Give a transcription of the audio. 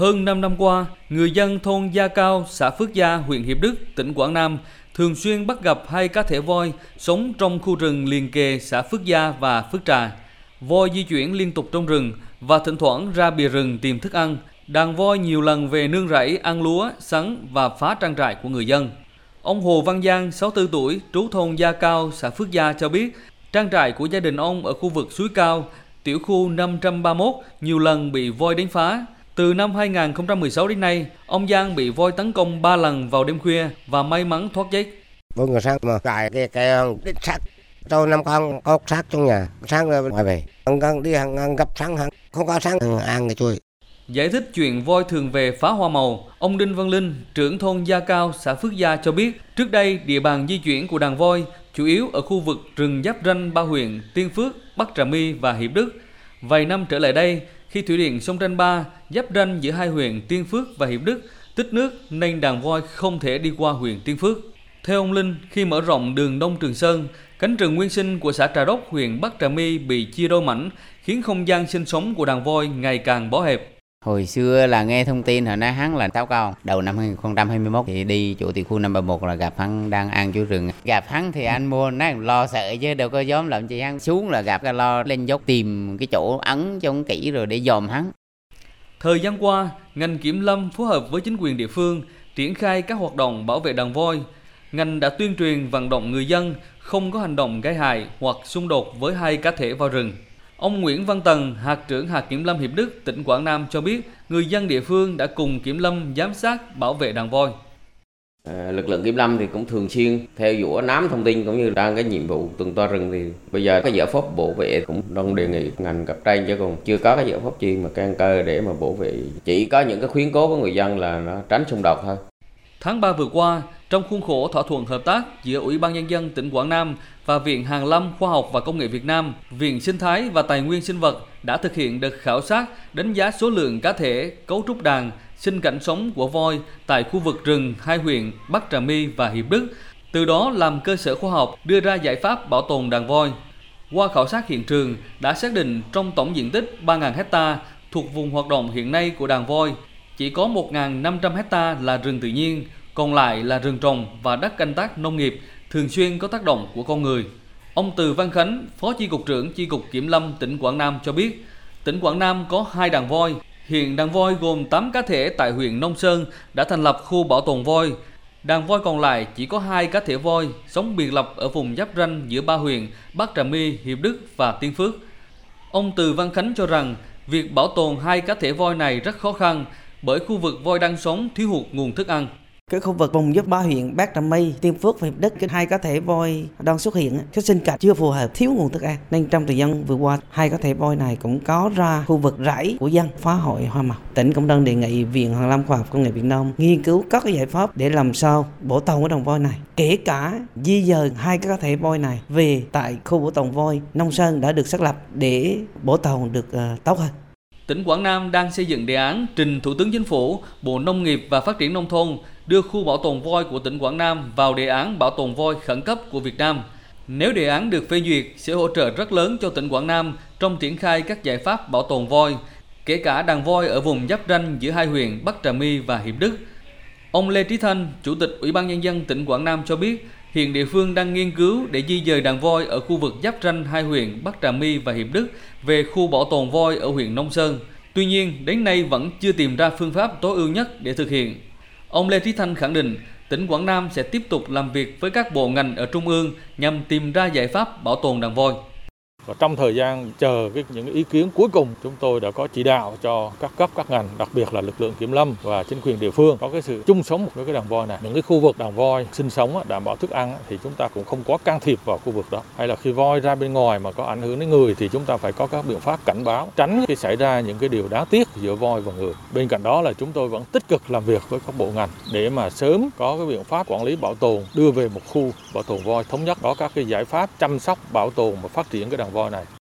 Hơn 5 năm qua, người dân thôn Gia Cao, xã Phước Gia, huyện Hiệp Đức, tỉnh Quảng Nam thường xuyên bắt gặp hai cá thể voi sống trong khu rừng liền kề xã Phước Gia và Phước Trà. Voi di chuyển liên tục trong rừng và thỉnh thoảng ra bìa rừng tìm thức ăn. Đàn voi nhiều lần về nương rẫy ăn lúa, sắn và phá trang trại của người dân. Ông Hồ Văn Giang, 64 tuổi, trú thôn Gia Cao, xã Phước Gia cho biết, trang trại của gia đình ông ở khu vực suối cao, tiểu khu 531 nhiều lần bị voi đánh phá. Từ năm 2016 đến nay, ông Giang bị voi tấn công 3 lần vào đêm khuya và may mắn thoát chết. Bốn người sáng mà cài cái cái đít sắt tôi năm con có sát trong nhà sáng rồi ngoài về ăn, ăn đi ăn, ăn gấp sáng ăn không có sáng ăn, ăn cái chui Giải thích chuyện voi thường về phá hoa màu, ông Đinh Văn Linh, trưởng thôn Gia Cao, xã Phước Gia cho biết, trước đây địa bàn di chuyển của đàn voi chủ yếu ở khu vực rừng giáp ranh ba huyện Tiên Phước, Bắc Trà My và Hiệp Đức. Vài năm trở lại đây, khi thủy điện sông Tranh Ba giáp ranh giữa hai huyện Tiên Phước và Hiệp Đức tích nước nên đàn voi không thể đi qua huyện Tiên Phước. Theo ông Linh, khi mở rộng đường Đông Trường Sơn, cánh rừng nguyên sinh của xã Trà Đốc, huyện Bắc Trà My bị chia đôi mảnh, khiến không gian sinh sống của đàn voi ngày càng bó hẹp. Hồi xưa là nghe thông tin họ nói hắn là táo cao. Đầu năm 2021 thì đi chỗ tiểu khu 531 là gặp hắn đang ăn chỗ rừng. Gặp hắn thì anh mua nói lo sợ chứ đâu có dám làm gì hắn. Xuống là gặp cái lo lên dốc tìm cái chỗ ấn cho kỹ rồi để dòm hắn. Thời gian qua, ngành kiểm lâm phối hợp với chính quyền địa phương triển khai các hoạt động bảo vệ đàn voi. Ngành đã tuyên truyền vận động người dân không có hành động gây hại hoặc xung đột với hai cá thể vào rừng. Ông Nguyễn Văn Tần, hạt trưởng hạt kiểm lâm Hiệp Đức, tỉnh Quảng Nam cho biết, người dân địa phương đã cùng kiểm lâm giám sát bảo vệ đàn voi. À, lực lượng kiểm lâm thì cũng thường xuyên theo dõi nắm thông tin cũng như đang cái nhiệm vụ tuần tra rừng thì bây giờ cái giải pháp bảo vệ cũng đang đề nghị ngành cấp trên chứ còn chưa có cái giải pháp gì mà căn cơ để mà bảo vệ chỉ có những cái khuyến cố của người dân là nó tránh xung đột thôi Tháng 3 vừa qua, trong khuôn khổ thỏa thuận hợp tác giữa Ủy ban Nhân dân tỉnh Quảng Nam và Viện Hàn lâm Khoa học và Công nghệ Việt Nam, Viện Sinh thái và Tài nguyên Sinh vật đã thực hiện đợt khảo sát đánh giá số lượng cá thể, cấu trúc đàn, sinh cảnh sống của voi tại khu vực rừng hai huyện Bắc Trà My và Hiệp Đức, từ đó làm cơ sở khoa học đưa ra giải pháp bảo tồn đàn voi. Qua khảo sát hiện trường đã xác định trong tổng diện tích 3.000 hecta thuộc vùng hoạt động hiện nay của đàn voi, chỉ có 1.500 hecta là rừng tự nhiên, còn lại là rừng trồng và đất canh tác nông nghiệp thường xuyên có tác động của con người. Ông Từ Văn Khánh, Phó Chi cục trưởng Chi cục Kiểm lâm tỉnh Quảng Nam cho biết, tỉnh Quảng Nam có hai đàn voi. Hiện đàn voi gồm 8 cá thể tại huyện Nông Sơn đã thành lập khu bảo tồn voi. Đàn voi còn lại chỉ có hai cá thể voi sống biệt lập ở vùng giáp ranh giữa ba huyện Bắc Trà My, Hiệp Đức và Tiên Phước. Ông Từ Văn Khánh cho rằng việc bảo tồn hai cá thể voi này rất khó khăn bởi khu vực voi đang sống thiếu hụt nguồn thức ăn. Cái khu vực vùng giúp ba huyện Bát Trà My, Tiên Phước và Hiệp Đức, cái hai cá thể voi đang xuất hiện, cái sinh cảnh chưa phù hợp, thiếu nguồn thức ăn. Nên trong thời gian vừa qua, hai cá thể voi này cũng có ra khu vực rẫy của dân phá hoại hoa màu. Tỉnh cũng đang đề nghị Viện Hàn lâm Khoa học Công nghệ Việt Nam nghiên cứu các cái giải pháp để làm sao bảo tồn cái đồng voi này, kể cả di dời hai cái cá thể voi này về tại khu bảo tồn voi Nông Sơn đã được xác lập để bảo tồn được uh, tốt hơn tỉnh Quảng Nam đang xây dựng đề án trình Thủ tướng Chính phủ, Bộ Nông nghiệp và Phát triển Nông thôn đưa khu bảo tồn voi của tỉnh Quảng Nam vào đề án bảo tồn voi khẩn cấp của Việt Nam. Nếu đề án được phê duyệt sẽ hỗ trợ rất lớn cho tỉnh Quảng Nam trong triển khai các giải pháp bảo tồn voi, kể cả đàn voi ở vùng giáp ranh giữa hai huyện Bắc Trà My và Hiệp Đức. Ông Lê Trí Thanh, Chủ tịch Ủy ban Nhân dân tỉnh Quảng Nam cho biết, hiện địa phương đang nghiên cứu để di dời đàn voi ở khu vực giáp ranh hai huyện Bắc Trà My và Hiệp Đức về khu bảo tồn voi ở huyện Nông Sơn. Tuy nhiên, đến nay vẫn chưa tìm ra phương pháp tối ưu nhất để thực hiện. Ông Lê Trí Thanh khẳng định, tỉnh Quảng Nam sẽ tiếp tục làm việc với các bộ ngành ở trung ương nhằm tìm ra giải pháp bảo tồn đàn voi. Và trong thời gian chờ cái, những ý kiến cuối cùng, chúng tôi đã có chỉ đạo cho các cấp các ngành, đặc biệt là lực lượng kiểm lâm và chính quyền địa phương có cái sự chung sống với cái đàn voi này. Những cái khu vực đàn voi sinh sống đảm bảo thức ăn thì chúng ta cũng không có can thiệp vào khu vực đó. Hay là khi voi ra bên ngoài mà có ảnh hưởng đến người thì chúng ta phải có các biện pháp cảnh báo, tránh khi xảy ra những cái điều đáng tiếc giữa voi và người. Bên cạnh đó là chúng tôi vẫn tích cực làm việc với các bộ ngành để mà sớm có cái biện pháp quản lý bảo tồn đưa về một khu bảo tồn voi thống nhất có các cái giải pháp chăm sóc bảo tồn và phát triển cái đàn voi này.